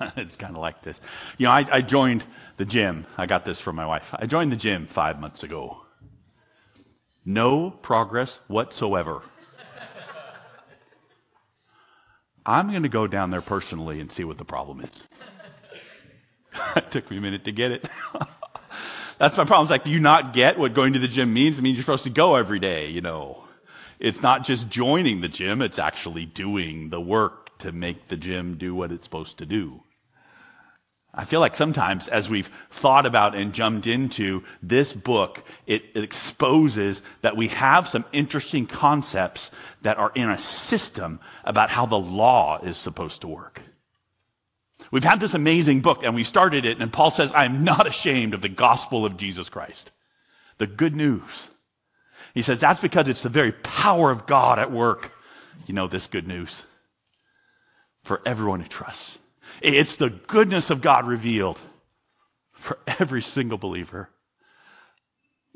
it's kind of like this. You know, I, I joined the gym. I got this from my wife. I joined the gym five months ago. No progress whatsoever. I'm going to go down there personally and see what the problem is. it took me a minute to get it. That's my problem. It's like, do you not get what going to the gym means? It means you're supposed to go every day, you know. It's not just joining the gym, it's actually doing the work to make the gym do what it's supposed to do. I feel like sometimes as we've thought about and jumped into this book, it, it, exposes that we have some interesting concepts that are in a system about how the law is supposed to work. We've had this amazing book and we started it and Paul says, I am not ashamed of the gospel of Jesus Christ. The good news. He says that's because it's the very power of God at work. You know this good news. For everyone who trusts. It's the goodness of God revealed for every single believer.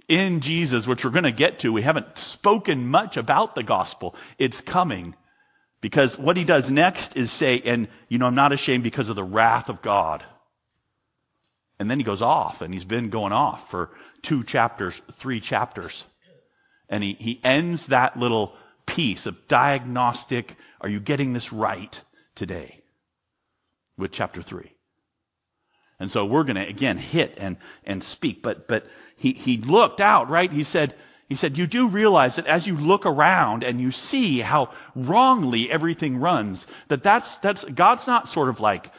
In Jesus, which we're going to get to, we haven't spoken much about the gospel. It's coming. Because what he does next is say, and you know, I'm not ashamed because of the wrath of God. And then he goes off, and he's been going off for two chapters, three chapters. And he, he ends that little piece of diagnostic, are you getting this right today? With chapter 3. And so we're going to again hit and, and speak. But, but he, he looked out, right? He said, he said, you do realize that as you look around and you see how wrongly everything runs, that that's, that's, God's not sort of like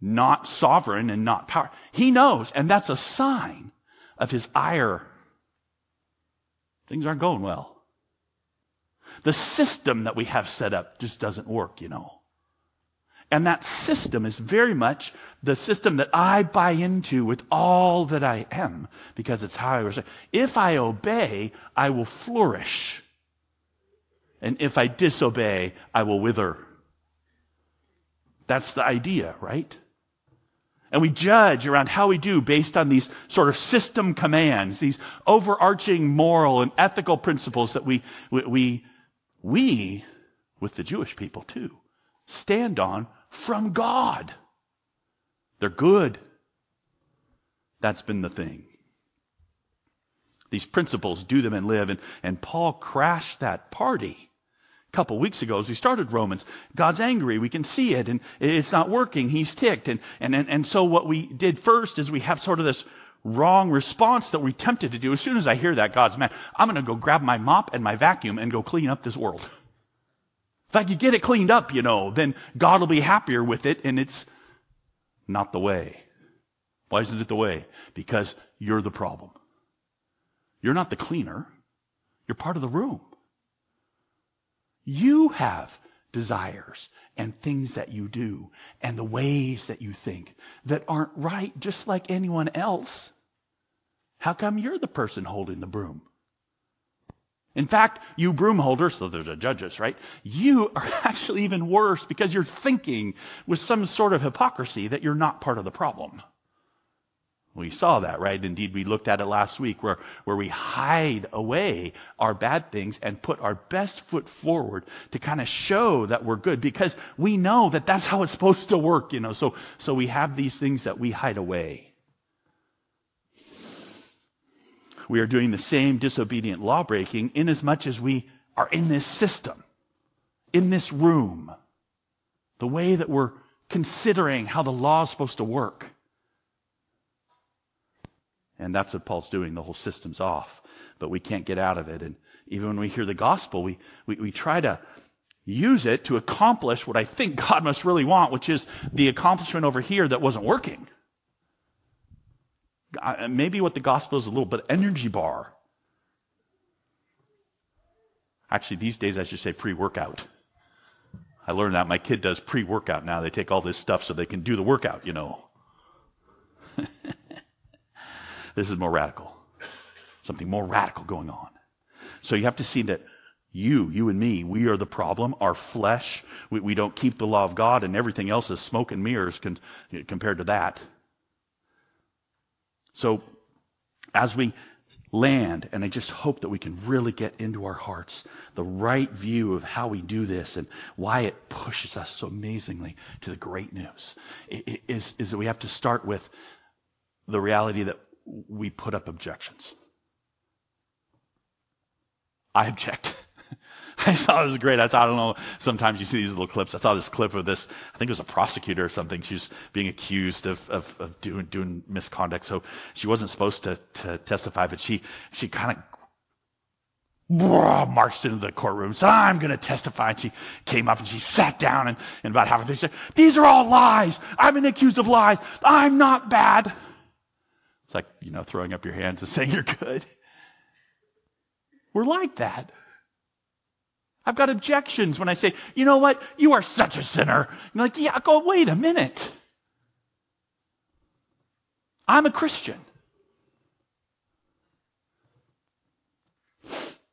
not sovereign and not power. He knows, and that's a sign of his ire. Things aren't going well. The system that we have set up just doesn't work, you know. And that system is very much the system that I buy into with all that I am because it's how I was. If I obey, I will flourish. And if I disobey, I will wither. That's the idea, right? And we judge around how we do based on these sort of system commands, these overarching moral and ethical principles that we, we, we, we with the Jewish people too, stand on from God. They're good. That's been the thing. These principles, do them and live. And, and Paul crashed that party a couple weeks ago as we started Romans. God's angry. We can see it and it's not working. He's ticked. And, and, and, and so what we did first is we have sort of this wrong response that we're tempted to do. As soon as I hear that God's mad, I'm going to go grab my mop and my vacuum and go clean up this world. If I could get it cleaned up, you know, then God will be happier with it, and it's not the way. Why isn't it the way? Because you're the problem. You're not the cleaner. You're part of the room. You have desires and things that you do and the ways that you think that aren't right just like anyone else. How come you're the person holding the broom? In fact, you broom holders, so there's a judges, right? You are actually even worse because you're thinking with some sort of hypocrisy that you're not part of the problem. We saw that, right? Indeed, we looked at it last week where, where we hide away our bad things and put our best foot forward to kind of show that we're good because we know that that's how it's supposed to work, you know. So, so we have these things that we hide away. We are doing the same disobedient law breaking in as much as we are in this system, in this room, the way that we're considering how the law is supposed to work. And that's what Paul's doing. The whole system's off, but we can't get out of it. And even when we hear the gospel, we, we, we try to use it to accomplish what I think God must really want, which is the accomplishment over here that wasn't working. Maybe what the gospel is a little bit energy bar. Actually, these days I should say pre-workout. I learned that my kid does pre-workout now. They take all this stuff so they can do the workout, you know. this is more radical. Something more radical going on. So you have to see that you, you and me, we are the problem. Our flesh, we, we don't keep the law of God, and everything else is smoke and mirrors con, compared to that. So, as we land. And I just hope that we can really get into our hearts the right view of how we do this and why it pushes us so amazingly to the great news. Is, is that we have to start with the reality that we put up objections. I object. I saw it was great. I, saw, I don't know. Sometimes you see these little clips. I saw this clip of this. I think it was a prosecutor or something. She's being accused of, of, of doing, doing misconduct. So she wasn't supposed to, to testify, but she, she kind of marched into the courtroom, said, I'm going to testify. And she came up and she sat down and, and about half of it, she said, these are all lies. I've been accused of lies. I'm not bad. It's like, you know, throwing up your hands and saying you're good. We're like that. I've got objections when I say, you know what? You are such a sinner. You're like, yeah, go, wait a minute. I'm a Christian.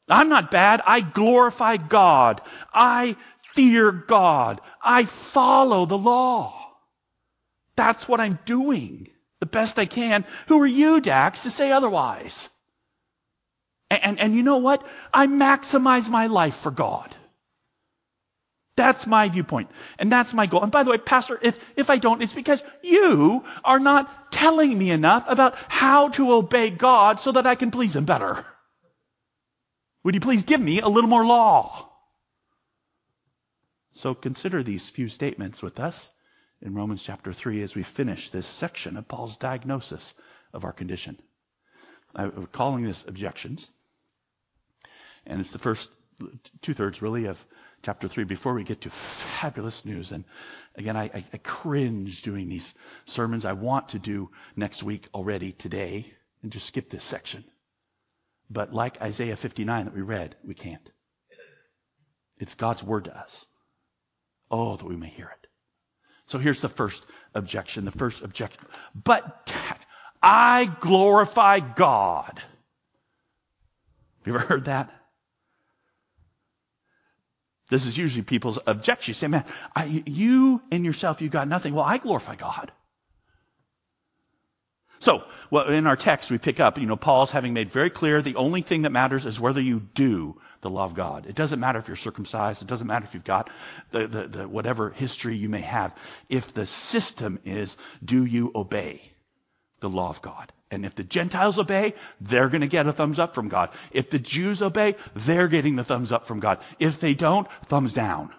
I'm not bad. I glorify God. I fear God. I follow the law. That's what I'm doing the best I can. Who are you, Dax, to say otherwise? And, and, and you know what? I maximize my life for God. That's my viewpoint. And that's my goal. And by the way, Pastor, if, if I don't, it's because you are not telling me enough about how to obey God so that I can please Him better. Would you please give me a little more law? So consider these few statements with us in Romans chapter 3 as we finish this section of Paul's diagnosis of our condition. I'm calling this objections. And it's the first two thirds, really, of chapter 3 before we get to fabulous news. And again, I, I, I cringe doing these sermons. I want to do next week already today and just skip this section. But like Isaiah 59 that we read, we can't. It's God's word to us. Oh, that we may hear it. So here's the first objection. The first objection. But I glorify God. Have you ever heard that? This is usually people's objection. You say, man, I, you and yourself, you got nothing. Well, I glorify God. So, well, in our text, we pick up, you know, Paul's having made very clear the only thing that matters is whether you do the law of God. It doesn't matter if you're circumcised. It doesn't matter if you've got the, the, the whatever history you may have. If the system is, do you obey the law of God? And if the Gentiles obey, they're going to get a thumbs up from God. If the Jews obey, they're getting the thumbs up from God. If they don't, thumbs down.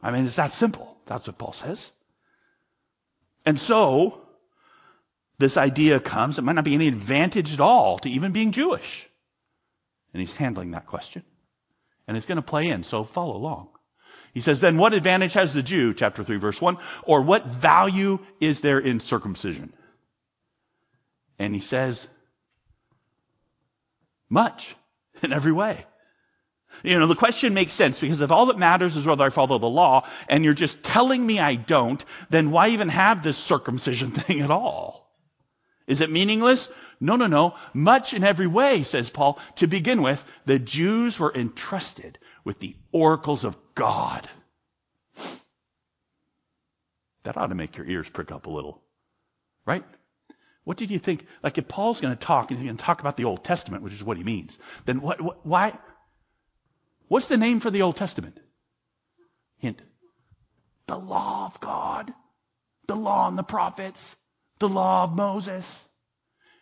I mean, it's that simple. That's what Paul says. And so, this idea comes, it might not be any advantage at all to even being Jewish. And he's handling that question. And it's going to play in, so follow along. He says, then what advantage has the Jew, chapter 3, verse 1, or what value is there in circumcision? And he says, much in every way. You know, the question makes sense because if all that matters is whether I follow the law and you're just telling me I don't, then why even have this circumcision thing at all? Is it meaningless? No, no, no. Much in every way, says Paul. To begin with, the Jews were entrusted with the oracles of God. That ought to make your ears prick up a little. Right? What did you think? Like if Paul's going to talk, and he's going to talk about the Old Testament, which is what he means, then what, what, why? What's the name for the Old Testament? Hint. The law of God. The law and the prophets. The law of Moses.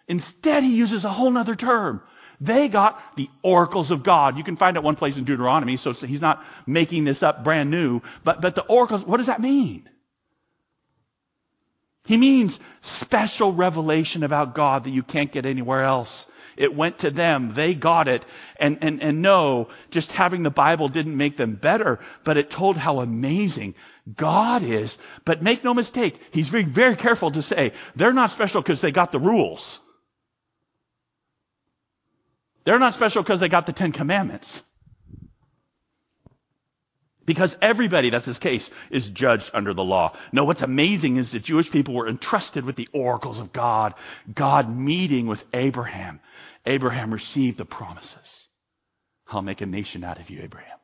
Instead, he uses a whole other term. They got the oracles of God. You can find it one place in Deuteronomy, so he's not making this up brand new. But, but the oracles, what does that mean? He means special revelation about God that you can't get anywhere else. It went to them. They got it. And, and, and no, just having the Bible didn't make them better, but it told how amazing God is. But make no mistake, he's very, very careful to say they're not special because they got the rules. They're not special because they got the Ten Commandments. Because everybody, that's his case, is judged under the law. No, what's amazing is the Jewish people were entrusted with the oracles of God. God meeting with Abraham. Abraham received the promises. I'll make a nation out of you, Abraham.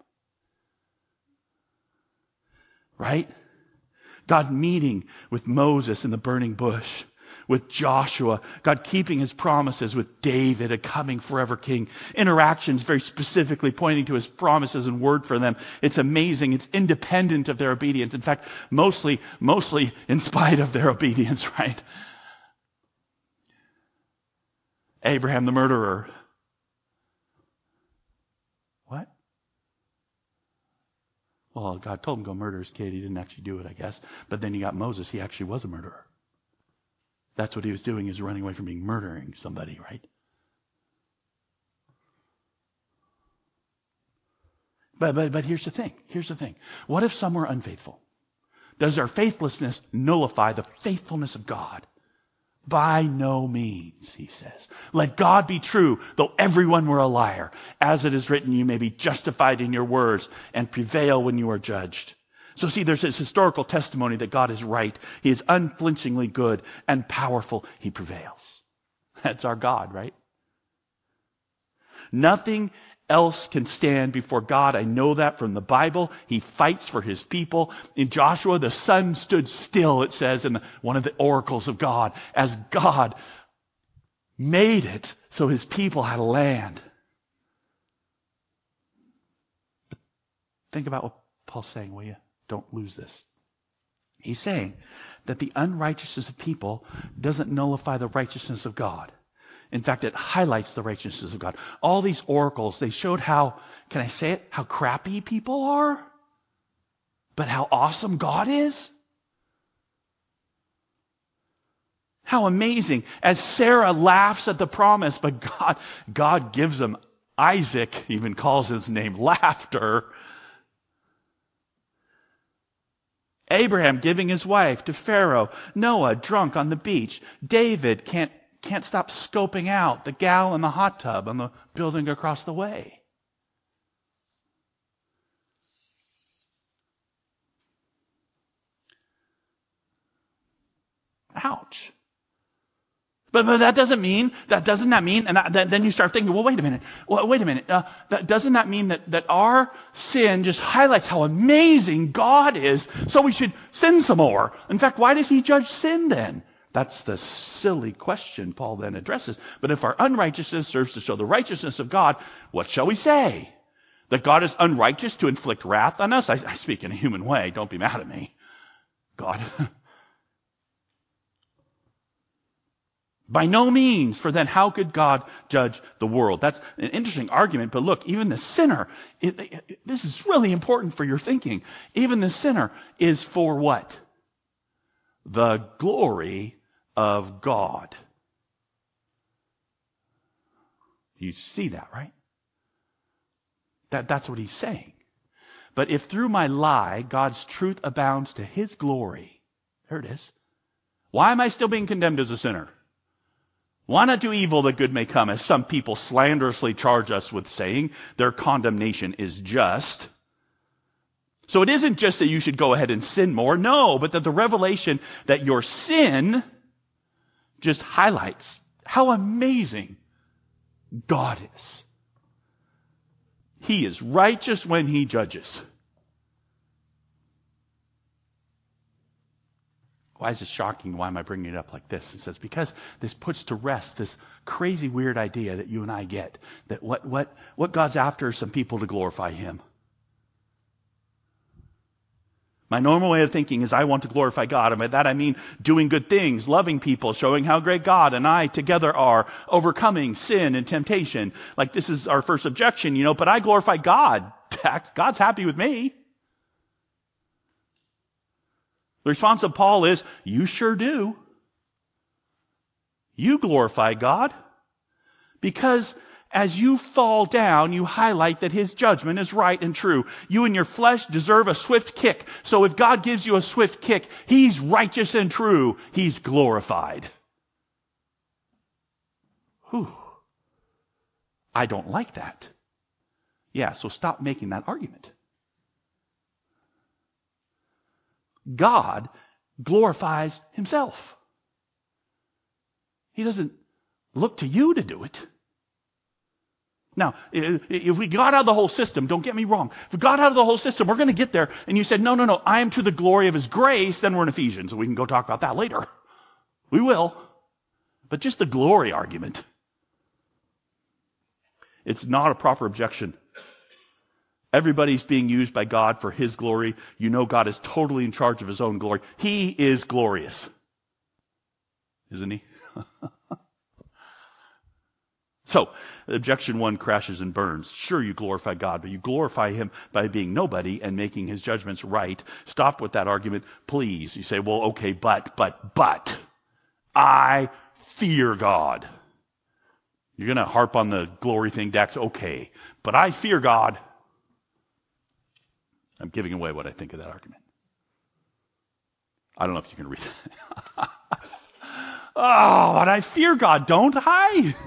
Right? God meeting with Moses in the burning bush with Joshua, God keeping his promises with David, a coming forever king. Interactions very specifically pointing to his promises and word for them. It's amazing. It's independent of their obedience. In fact, mostly, mostly in spite of their obedience, right? Abraham the murderer. What? Well, God told him to go murder his kid. He didn't actually do it, I guess. But then you got Moses. He actually was a murderer. That's what he was doing, is running away from being murdering somebody, right? But, but, but here's the thing. Here's the thing. What if some were unfaithful? Does our faithlessness nullify the faithfulness of God? By no means, he says. Let God be true, though everyone were a liar. As it is written, you may be justified in your words and prevail when you are judged. So see, there's this historical testimony that God is right. He is unflinchingly good and powerful. He prevails. That's our God, right? Nothing else can stand before God. I know that from the Bible. He fights for his people. In Joshua, the sun stood still, it says in one of the oracles of God, as God made it so his people had a land. think about what Paul's saying, will you? Don't lose this. He's saying that the unrighteousness of people doesn't nullify the righteousness of God. In fact, it highlights the righteousness of God. All these oracles, they showed how, can I say it, how crappy people are, but how awesome God is. How amazing. As Sarah laughs at the promise, but God, God gives them Isaac, even calls his name laughter. Abraham giving his wife to Pharaoh. Noah drunk on the beach. David can't, can't stop scoping out the gal in the hot tub on the building across the way. Ouch. But, but that doesn't mean, that doesn't that mean, and that, then you start thinking, well, wait a minute, well, wait a minute, uh, that, doesn't that mean that, that our sin just highlights how amazing God is, so we should sin some more? In fact, why does he judge sin then? That's the silly question Paul then addresses. But if our unrighteousness serves to show the righteousness of God, what shall we say? That God is unrighteous to inflict wrath on us? I, I speak in a human way, don't be mad at me. God. By no means, for then how could God judge the world? That's an interesting argument, but look, even the sinner, it, it, this is really important for your thinking. Even the sinner is for what? The glory of God. You see that, right? That, that's what he's saying. But if through my lie God's truth abounds to his glory, there it is. Why am I still being condemned as a sinner? Why not do evil that good may come, as some people slanderously charge us with saying their condemnation is just? So it isn't just that you should go ahead and sin more, no, but that the revelation that your sin just highlights how amazing God is. He is righteous when he judges. Why is it shocking? Why am I bringing it up like this? It says, because this puts to rest this crazy, weird idea that you and I get that what, what, what God's after is some people to glorify Him. My normal way of thinking is I want to glorify God. And by that I mean doing good things, loving people, showing how great God and I together are, overcoming sin and temptation. Like this is our first objection, you know, but I glorify God. God's happy with me. The response of Paul is, You sure do. You glorify God. Because as you fall down, you highlight that his judgment is right and true. You and your flesh deserve a swift kick. So if God gives you a swift kick, he's righteous and true. He's glorified. Whew. I don't like that. Yeah, so stop making that argument. God glorifies himself. He doesn't look to you to do it. Now, if we got out of the whole system, don't get me wrong. If we got out of the whole system, we're going to get there. And you said, no, no, no, I am to the glory of his grace, then we're in Ephesians. And we can go talk about that later. We will. But just the glory argument. It's not a proper objection. Everybody's being used by God for His glory. You know God is totally in charge of His own glory. He is glorious. Isn't He? so, objection one crashes and burns. Sure, you glorify God, but you glorify Him by being nobody and making His judgments right. Stop with that argument, please. You say, well, okay, but, but, but, I fear God. You're going to harp on the glory thing, Dax, okay. But I fear God. I'm giving away what I think of that argument. I don't know if you can read that. oh, but I fear God, don't I?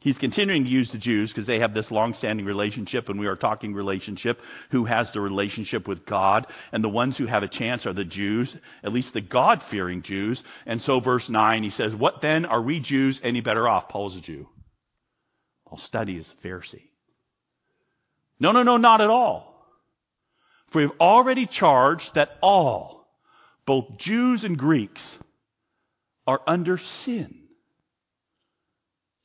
He's continuing to use the Jews because they have this long-standing relationship, and we are talking relationship. Who has the relationship with God? And the ones who have a chance are the Jews, at least the God-fearing Jews. And so, verse 9, he says, What then are we Jews any better off? Paul's a Jew. Paul's study is a Pharisee. No, no, no, not at all. For we have already charged that all, both Jews and Greeks, are under sin.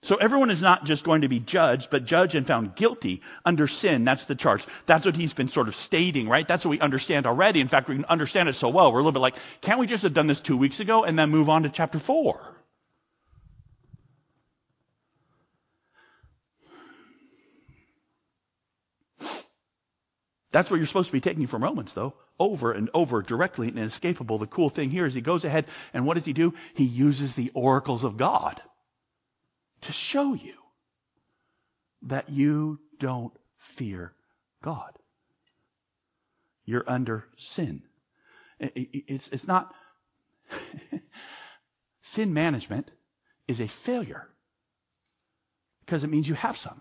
So everyone is not just going to be judged, but judged and found guilty under sin. That's the charge. That's what he's been sort of stating, right? That's what we understand already. In fact, we can understand it so well. We're a little bit like, can't we just have done this two weeks ago and then move on to chapter four? That's what you're supposed to be taking from Romans, though. Over and over, directly and inescapable. The cool thing here is he goes ahead and what does he do? He uses the oracles of God to show you that you don't fear God. You're under sin. It's, it's not, sin management is a failure because it means you have some.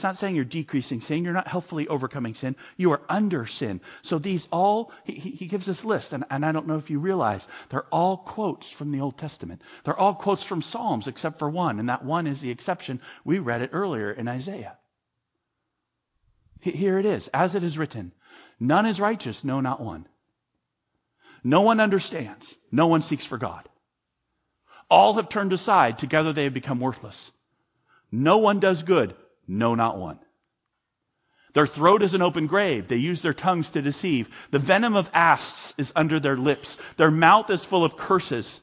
It's not saying you're decreasing sin. You're not healthfully overcoming sin. You are under sin. So these all, he, he gives this list, and, and I don't know if you realize, they're all quotes from the Old Testament. They're all quotes from Psalms except for one, and that one is the exception. We read it earlier in Isaiah. Here it is. As it is written, none is righteous, no, not one. No one understands. No one seeks for God. All have turned aside. Together they have become worthless. No one does good. No, not one. Their throat is an open grave. They use their tongues to deceive. The venom of asps is under their lips. Their mouth is full of curses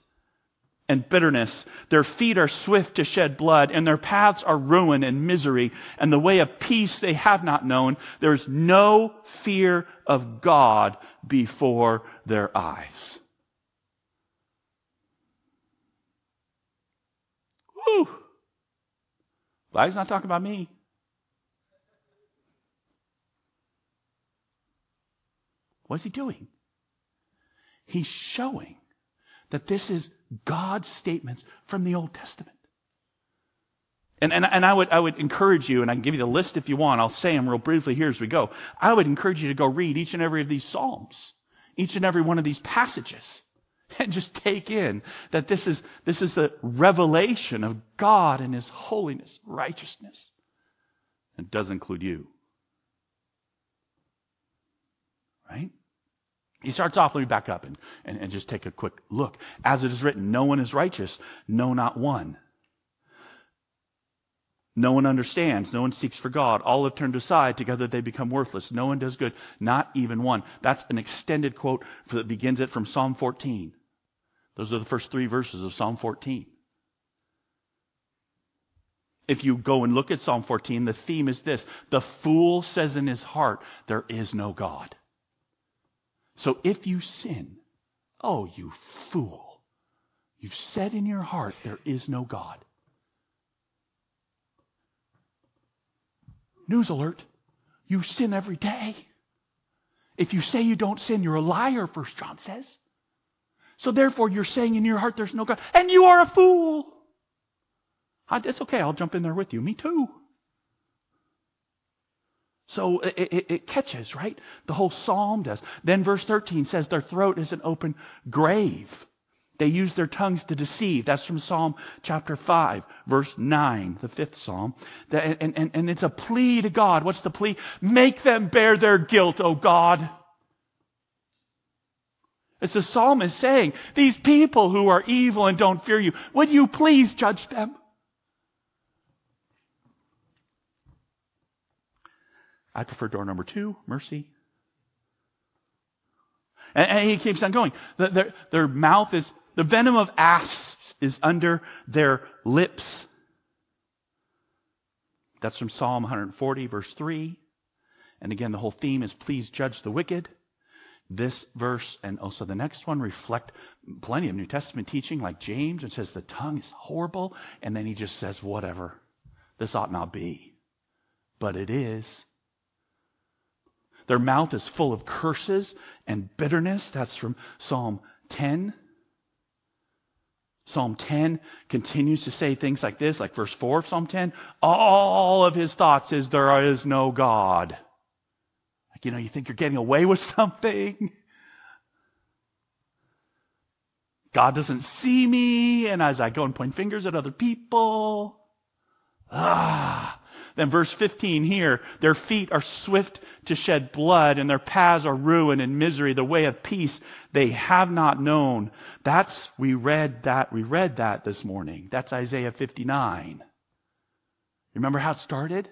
and bitterness. Their feet are swift to shed blood, and their paths are ruin and misery. And the way of peace they have not known. There's no fear of God before their eyes. Whew. Glad he's not talking about me. What is he doing? He's showing that this is God's statements from the Old Testament. And, and, and I, would, I would encourage you, and I can give you the list if you want. I'll say them real briefly here as we go. I would encourage you to go read each and every of these Psalms, each and every one of these passages, and just take in that this is, this is the revelation of God and His holiness, righteousness. It does include you. He starts off, let me back up and, and, and just take a quick look. As it is written, no one is righteous, no, not one. No one understands. No one seeks for God. All have turned aside. Together they become worthless. No one does good. Not even one. That's an extended quote that begins it from Psalm 14. Those are the first three verses of Psalm 14. If you go and look at Psalm 14, the theme is this. The fool says in his heart, there is no God. So if you sin, oh, you fool, you've said in your heart, there is no God. News alert, you sin every day. If you say you don't sin, you're a liar, First John says. So therefore, you're saying in your heart there's no God, and you are a fool. It's okay, I'll jump in there with you. Me too. So it, it, it, catches, right? The whole psalm does. Then verse 13 says their throat is an open grave. They use their tongues to deceive. That's from Psalm chapter 5, verse 9, the fifth psalm. And, and, and it's a plea to God. What's the plea? Make them bear their guilt, O God. It's the psalmist saying, These people who are evil and don't fear you, would you please judge them? I prefer door number two, mercy. And, and he keeps on going. The, their, their mouth is, the venom of asps is under their lips. That's from Psalm 140, verse 3. And again, the whole theme is please judge the wicked. This verse and also the next one reflect plenty of New Testament teaching, like James, and says the tongue is horrible. And then he just says, whatever. This ought not be. But it is. Their mouth is full of curses and bitterness. That's from Psalm 10. Psalm 10 continues to say things like this, like verse 4 of Psalm 10. All of his thoughts is there is no God. Like, you know, you think you're getting away with something. God doesn't see me, and as I go and point fingers at other people. Then verse 15 here, their feet are swift to shed blood and their paths are ruin and misery, the way of peace they have not known. That's, we read that, we read that this morning. That's Isaiah 59. Remember how it started?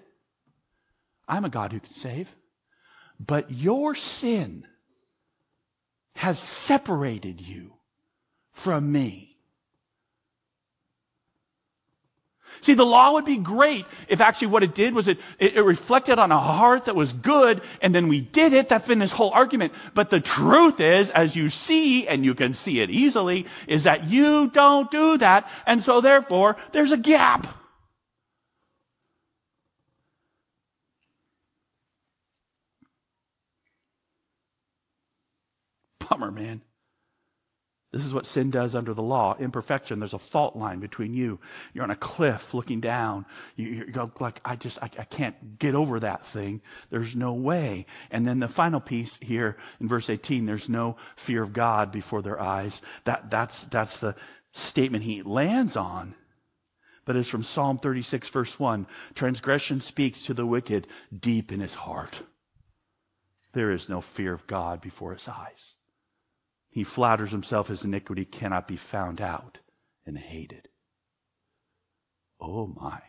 I'm a God who can save. But your sin has separated you from me. See, the law would be great if actually what it did was it, it, reflected on a heart that was good, and then we did it. That's been this whole argument. But the truth is, as you see, and you can see it easily, is that you don't do that, and so therefore, there's a gap. Bummer, man. This is what sin does under the law. Imperfection. There's a fault line between you. You're on a cliff looking down. You, go like, I just, I, I can't get over that thing. There's no way. And then the final piece here in verse 18, there's no fear of God before their eyes. That, that's, that's the statement he lands on. But it's from Psalm 36 verse 1. Transgression speaks to the wicked deep in his heart. There is no fear of God before his eyes. He flatters himself his iniquity cannot be found out and hated. Oh my.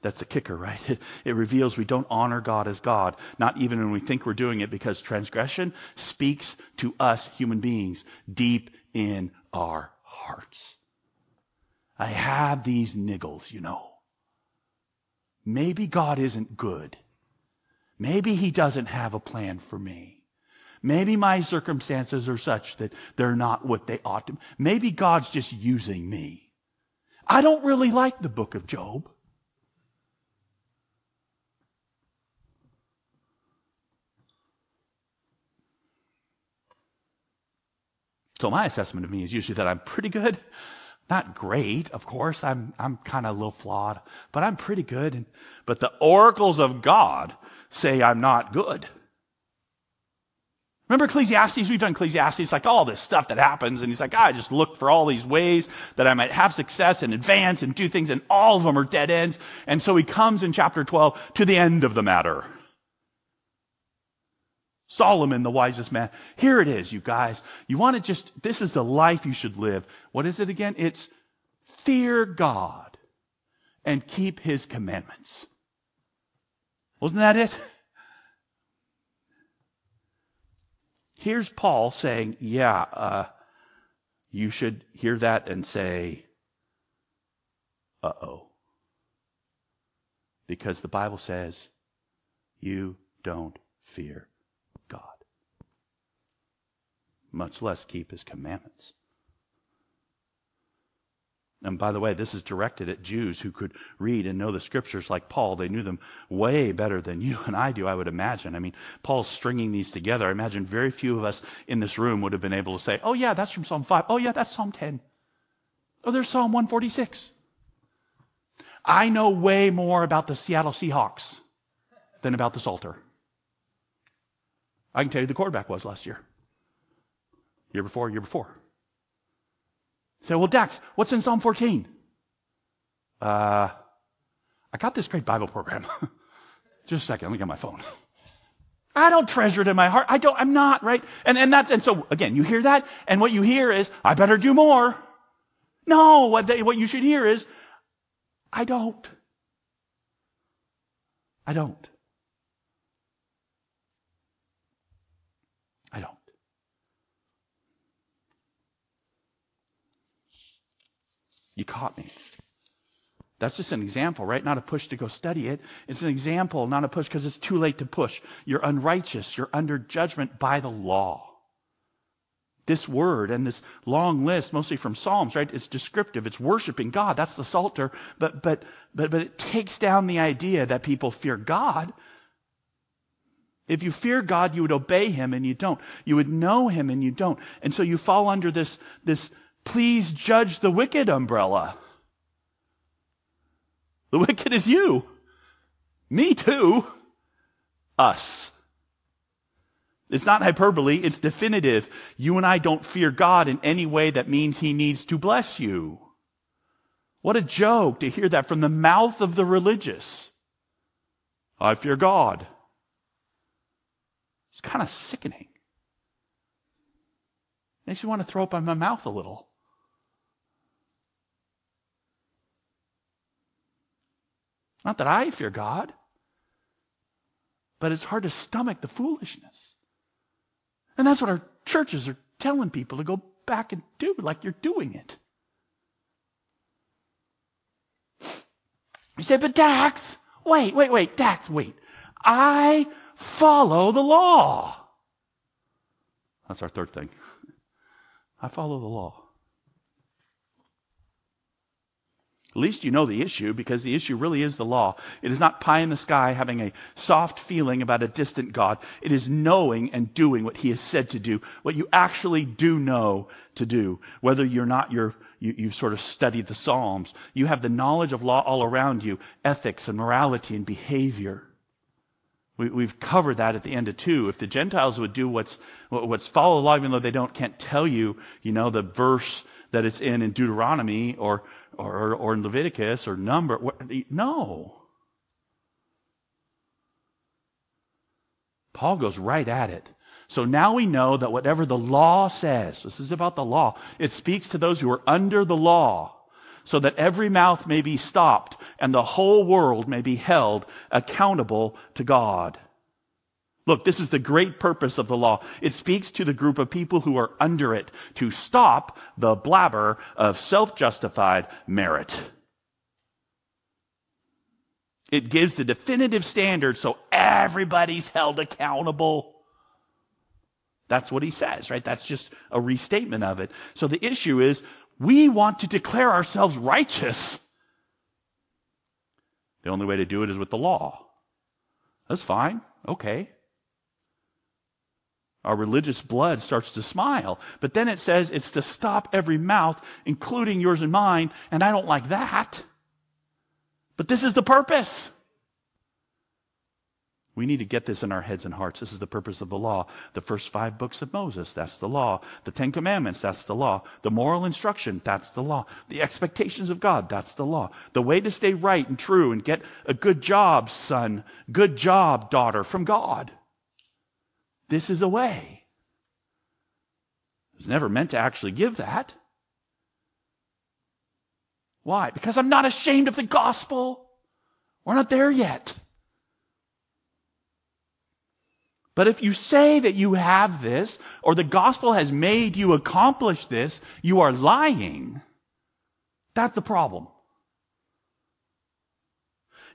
That's a kicker, right? It, it, reveals we don't honor God as God, not even when we think we're doing it, because transgression speaks to us human beings deep in our hearts. I have these niggles, you know. Maybe God isn't good. Maybe He doesn't have a plan for me. Maybe my circumstances are such that they're not what they ought to. Maybe God's just using me. I don't really like the book of Job. So my assessment of me is usually that I'm pretty good. Not great, of course. I'm I'm kind of a little flawed, but I'm pretty good. But the oracles of God say I'm not good. Remember Ecclesiastes? We've done Ecclesiastes, like all this stuff that happens. And he's like, I just looked for all these ways that I might have success and advance and do things, and all of them are dead ends. And so he comes in chapter 12 to the end of the matter. Solomon, the wisest man. Here it is, you guys. You want to just, this is the life you should live. What is it again? It's fear God and keep his commandments. Wasn't that it? Here's Paul saying, yeah, uh, you should hear that and say, uh oh. Because the Bible says, you don't fear God, much less keep his commandments. And by the way, this is directed at Jews who could read and know the scriptures like Paul. They knew them way better than you and I do, I would imagine. I mean, Paul's stringing these together. I imagine very few of us in this room would have been able to say, oh, yeah, that's from Psalm 5. Oh, yeah, that's Psalm 10. Oh, there's Psalm 146. I know way more about the Seattle Seahawks than about the Psalter. I can tell you the quarterback was last year. Year before, year before. Say, well, Dax, what's in Psalm 14? Uh, I got this great Bible program. Just a second, let me get my phone. I don't treasure it in my heart. I don't, I'm not, right? And, and that's, and so again, you hear that, and what you hear is, I better do more. No, what, they, what you should hear is, I don't. I don't. I don't. You caught me. That's just an example, right? Not a push to go study it. It's an example, not a push because it's too late to push. You're unrighteous. You're under judgment by the law. This word and this long list, mostly from Psalms, right? It's descriptive. It's worshiping God. That's the Psalter. But, but, but, but it takes down the idea that people fear God. If you fear God, you would obey Him and you don't. You would know Him and you don't. And so you fall under this, this please judge the wicked umbrella. The wicked is you. Me too. Us. It's not hyperbole, it's definitive. You and I don't fear God in any way that means He needs to bless you. What a joke to hear that from the mouth of the religious. I fear God. It's kind of sickening. Makes me want to throw up in my mouth a little. Not that I fear God, but it's hard to stomach the foolishness. And that's what our churches are telling people to go back and do, like you're doing it. You say, but Dax, wait, wait, wait, Dax, wait. I follow the law. That's our third thing. I follow the law. At least you know the issue because the issue really is the law. It is not pie in the sky having a soft feeling about a distant God. It is knowing and doing what he has said to do, what you actually do know to do. Whether you're not you, you sort of studied the Psalms, you have the knowledge of law all around you, ethics and morality and behavior. We, have covered that at the end of two. If the Gentiles would do what's what's follow law, even though they don't can't tell you, you know, the verse that it's in in Deuteronomy or or, or in Leviticus or Number. No. Paul goes right at it. So now we know that whatever the law says, this is about the law, it speaks to those who are under the law, so that every mouth may be stopped and the whole world may be held accountable to God. Look, this is the great purpose of the law. It speaks to the group of people who are under it to stop the blabber of self-justified merit. It gives the definitive standard so everybody's held accountable. That's what he says, right? That's just a restatement of it. So the issue is we want to declare ourselves righteous. The only way to do it is with the law. That's fine. Okay our religious blood starts to smile. But then it says it's to stop every mouth, including yours and mine, and I don't like that. But this is the purpose. We need to get this in our heads and hearts. This is the purpose of the law. The first five books of Moses, that's the law. The Ten Commandments, that's the law. The moral instruction, that's the law. The expectations of God, that's the law. The way to stay right and true and get a good job, son, good job, daughter, from God. This is a way. It was never meant to actually give that. Why? Because I'm not ashamed of the gospel. We're not there yet. But if you say that you have this, or the gospel has made you accomplish this, you are lying. That's the problem.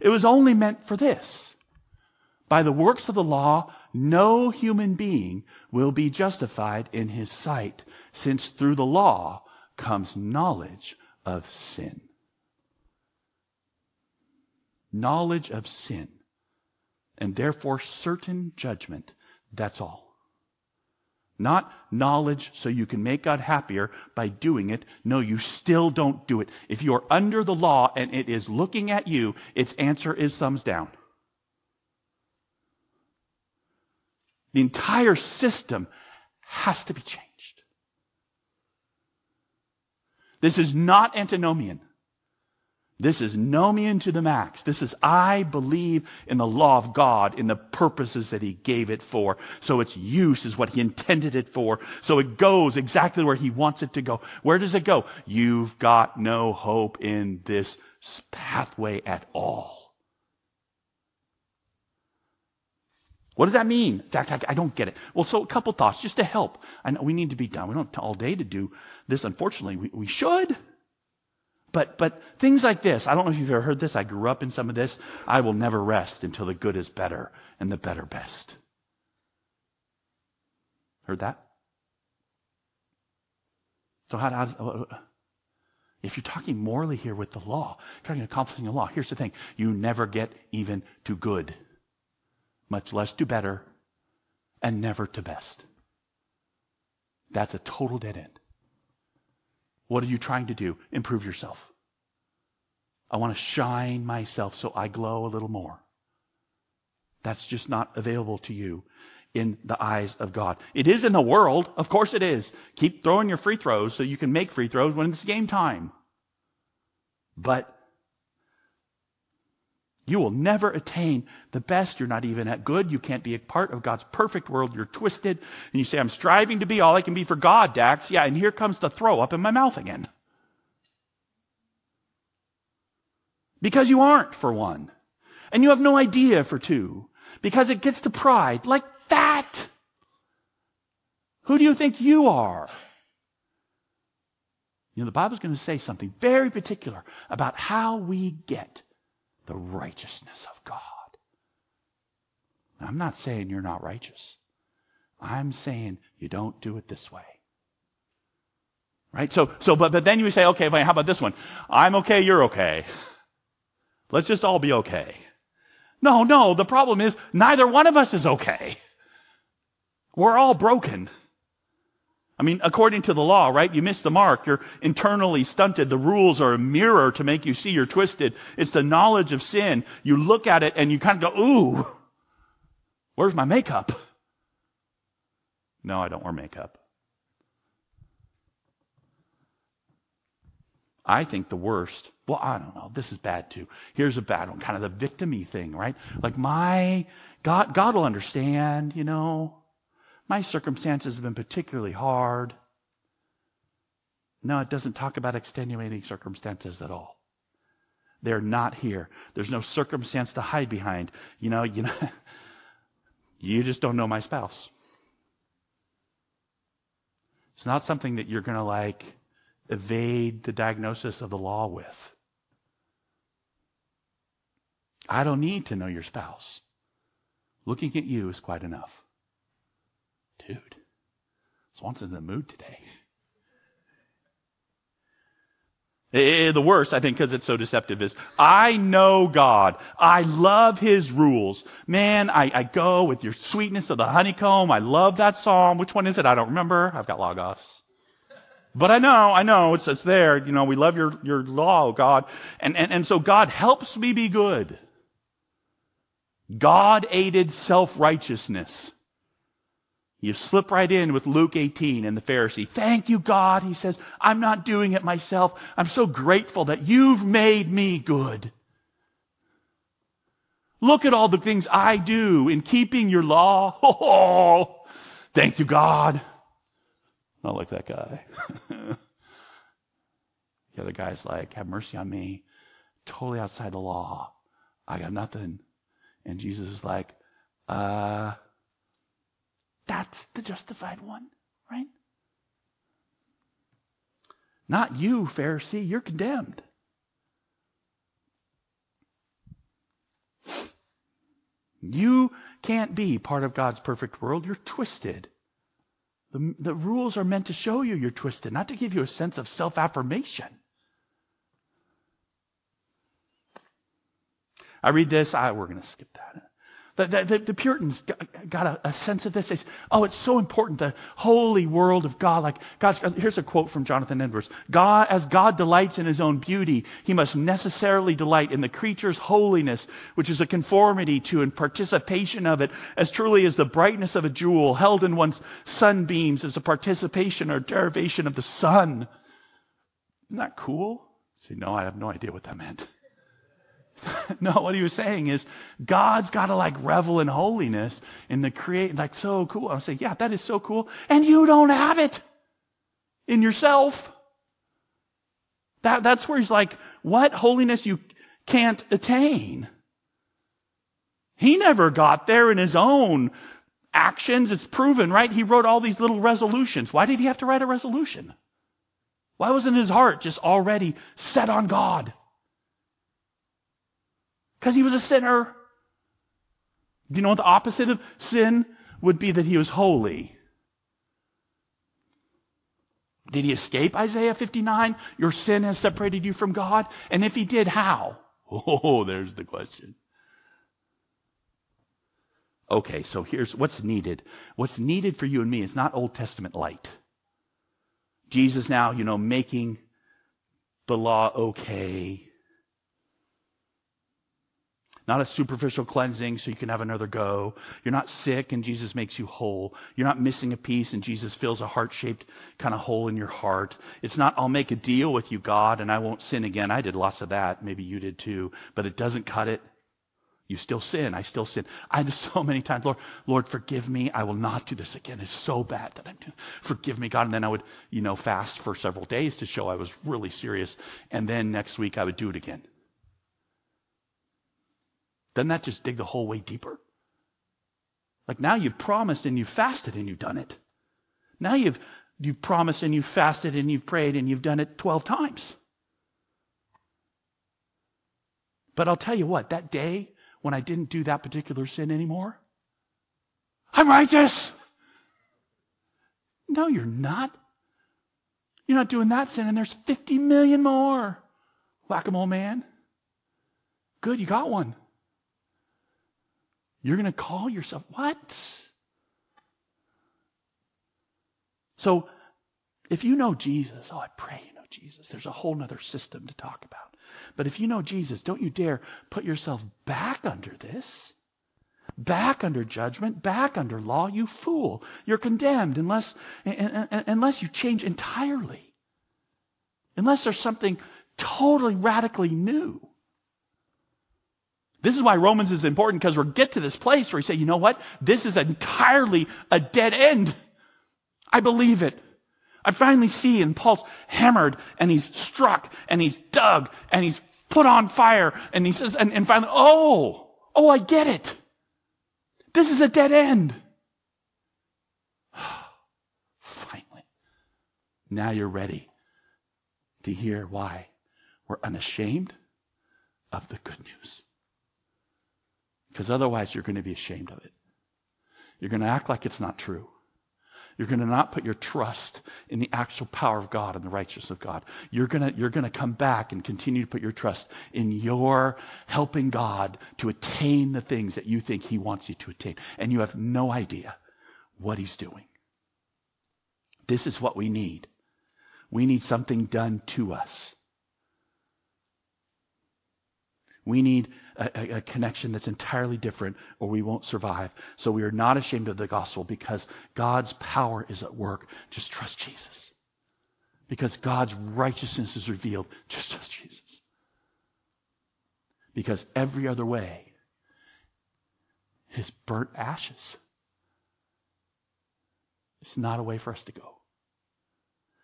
It was only meant for this. By the works of the law, no human being will be justified in his sight, since through the law comes knowledge of sin. Knowledge of sin, and therefore certain judgment. That's all. Not knowledge so you can make God happier by doing it. No, you still don't do it. If you are under the law and it is looking at you, its answer is thumbs down. The entire system has to be changed. This is not antinomian. This is know to the max. This is I believe in the law of God, in the purposes that He gave it for. So its use is what He intended it for. So it goes exactly where He wants it to go. Where does it go? You've got no hope in this pathway at all. What does that mean? I don't get it. Well, so a couple thoughts just to help. I know we need to be done. We don't have all day to do this. Unfortunately, we, we should. But, but things like this, I don't know if you've ever heard this. I grew up in some of this. I will never rest until the good is better and the better best. Heard that? So how, how if you're talking morally here with the law, to accomplishing the law, here's the thing. You never get even to good, much less to better, and never to best. That's a total dead end. What are you trying to do? Improve yourself. I want to shine myself so I glow a little more. That's just not available to you in the eyes of God. It is in the world. Of course it is. Keep throwing your free throws so you can make free throws when it's game time. But you will never attain the best. You're not even at good. You can't be a part of God's perfect world. You're twisted. And you say, I'm striving to be all I can be for God, Dax. Yeah, and here comes the throw up in my mouth again. Because you aren't, for one. And you have no idea, for two. Because it gets to pride. Like that. Who do you think you are? You know, the Bible's going to say something very particular about how we get the righteousness of God. I'm not saying you're not righteous. I'm saying you don't do it this way. Right? So, so, but, but then you say, okay, how about this one? I'm okay, you're okay. Let's just all be okay. No, no, the problem is neither one of us is okay. We're all broken. I mean, according to the law, right? You miss the mark. You're internally stunted. The rules are a mirror to make you see you're twisted. It's the knowledge of sin. You look at it and you kind of go, ooh, where's my makeup? No, I don't wear makeup. I think the worst, well, I don't know. This is bad too. Here's a bad one, kind of the victimy thing, right? Like my, God, God will understand, you know. My circumstances have been particularly hard. No, it doesn't talk about extenuating circumstances at all. They're not here. There's no circumstance to hide behind. You know, you know, you just don't know my spouse. It's not something that you're going to like evade the diagnosis of the law with. I don't need to know your spouse. Looking at you is quite enough. Dude, Swanson's in the mood today. The worst, I think, because it's so deceptive, is I know God. I love His rules. Man, I, I, go with your sweetness of the honeycomb. I love that psalm. Which one is it? I don't remember. I've got Logos. But I know, I know, it's, it's there. You know, we love your, your law, oh God. And, and, and so God helps me be good. God aided self-righteousness. You slip right in with Luke 18 and the Pharisee. Thank you, God. He says, I'm not doing it myself. I'm so grateful that you've made me good. Look at all the things I do in keeping your law. Oh, thank you, God. Not like that guy. the other guy's like, have mercy on me. Totally outside the law. I got nothing. And Jesus is like, uh, that's the justified one, right? Not you, Pharisee. You're condemned. You can't be part of God's perfect world. You're twisted. The, the rules are meant to show you you're twisted, not to give you a sense of self affirmation. I read this. I, we're going to skip that. The, the, the, Puritans got a, a, sense of this. They oh, it's so important, the holy world of God. Like God's, uh, here's a quote from Jonathan Edwards. God, as God delights in his own beauty, he must necessarily delight in the creature's holiness, which is a conformity to and participation of it, as truly as the brightness of a jewel held in one's sunbeams is a participation or derivation of the sun. Isn't that cool? See, no, I have no idea what that meant. no, what he was saying is God's got to like revel in holiness in the create, like so cool. I was saying, yeah, that is so cool. And you don't have it in yourself. That, that's where he's like, what holiness you can't attain. He never got there in his own actions. It's proven, right? He wrote all these little resolutions. Why did he have to write a resolution? Why wasn't his heart just already set on God? Because he was a sinner. Do you know what the opposite of sin would be? That he was holy. Did he escape Isaiah 59? Your sin has separated you from God? And if he did, how? Oh, there's the question. Okay, so here's what's needed. What's needed for you and me is not Old Testament light. Jesus now, you know, making the law okay. Not a superficial cleansing so you can have another go. You're not sick and Jesus makes you whole. You're not missing a piece and Jesus fills a heart shaped kind of hole in your heart. It's not, I'll make a deal with you, God, and I won't sin again. I did lots of that. Maybe you did too. But it doesn't cut it. You still sin. I still sin. I did so many times, Lord, Lord, forgive me. I will not do this again. It's so bad that I'm doing. Forgive me, God. And then I would, you know, fast for several days to show I was really serious. And then next week I would do it again. Doesn't that just dig the hole way deeper? Like now you've promised and you've fasted and you've done it. Now you've you've promised and you've fasted and you've prayed and you've done it 12 times. But I'll tell you what, that day when I didn't do that particular sin anymore? I'm righteous. No, you're not. You're not doing that sin, and there's 50 million more. Whack a mole man. Good, you got one. You're going to call yourself what? So, if you know Jesus, oh, I pray you know Jesus. There's a whole other system to talk about. But if you know Jesus, don't you dare put yourself back under this. Back under judgment, back under law, you fool. You're condemned unless, unless you change entirely. Unless there's something totally radically new. This is why Romans is important because we get to this place where you say, you know what? This is entirely a dead end. I believe it. I finally see, and Paul's hammered, and he's struck, and he's dug, and he's put on fire, and he says, and, and finally, oh, oh, I get it. This is a dead end. finally. Now you're ready to hear why we're unashamed of the good news. Because otherwise, you're going to be ashamed of it. You're going to act like it's not true. You're going to not put your trust in the actual power of God and the righteousness of God. You're going to, you're going to come back and continue to put your trust in your helping God to attain the things that you think He wants you to attain. And you have no idea what He's doing. This is what we need. We need something done to us. We need a, a, connection that's entirely different or we won't survive. So we are not ashamed of the gospel because God's power is at work. Just trust Jesus. Because God's righteousness is revealed. Just trust Jesus. Because every other way is burnt ashes. It's not a way for us to go.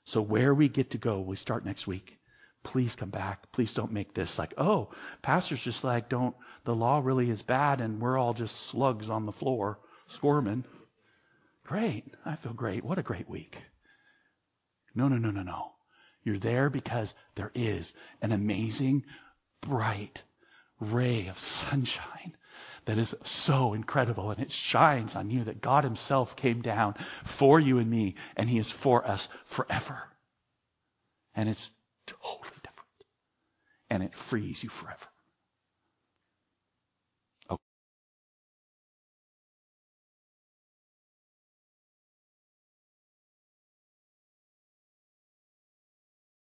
So where we get to go, we start next week please come back. Please don't make this like, oh, pastor's just like, don't, the law really is bad and we're all just slugs on the floor squirming. Great. I feel great. What a great week. No, no, no, no, no. You're there because there is an amazing, bright ray of sunshine that is so incredible and it shines on you that God himself came down for you and me and he is for us forever. And it's totally different. And it frees you forever.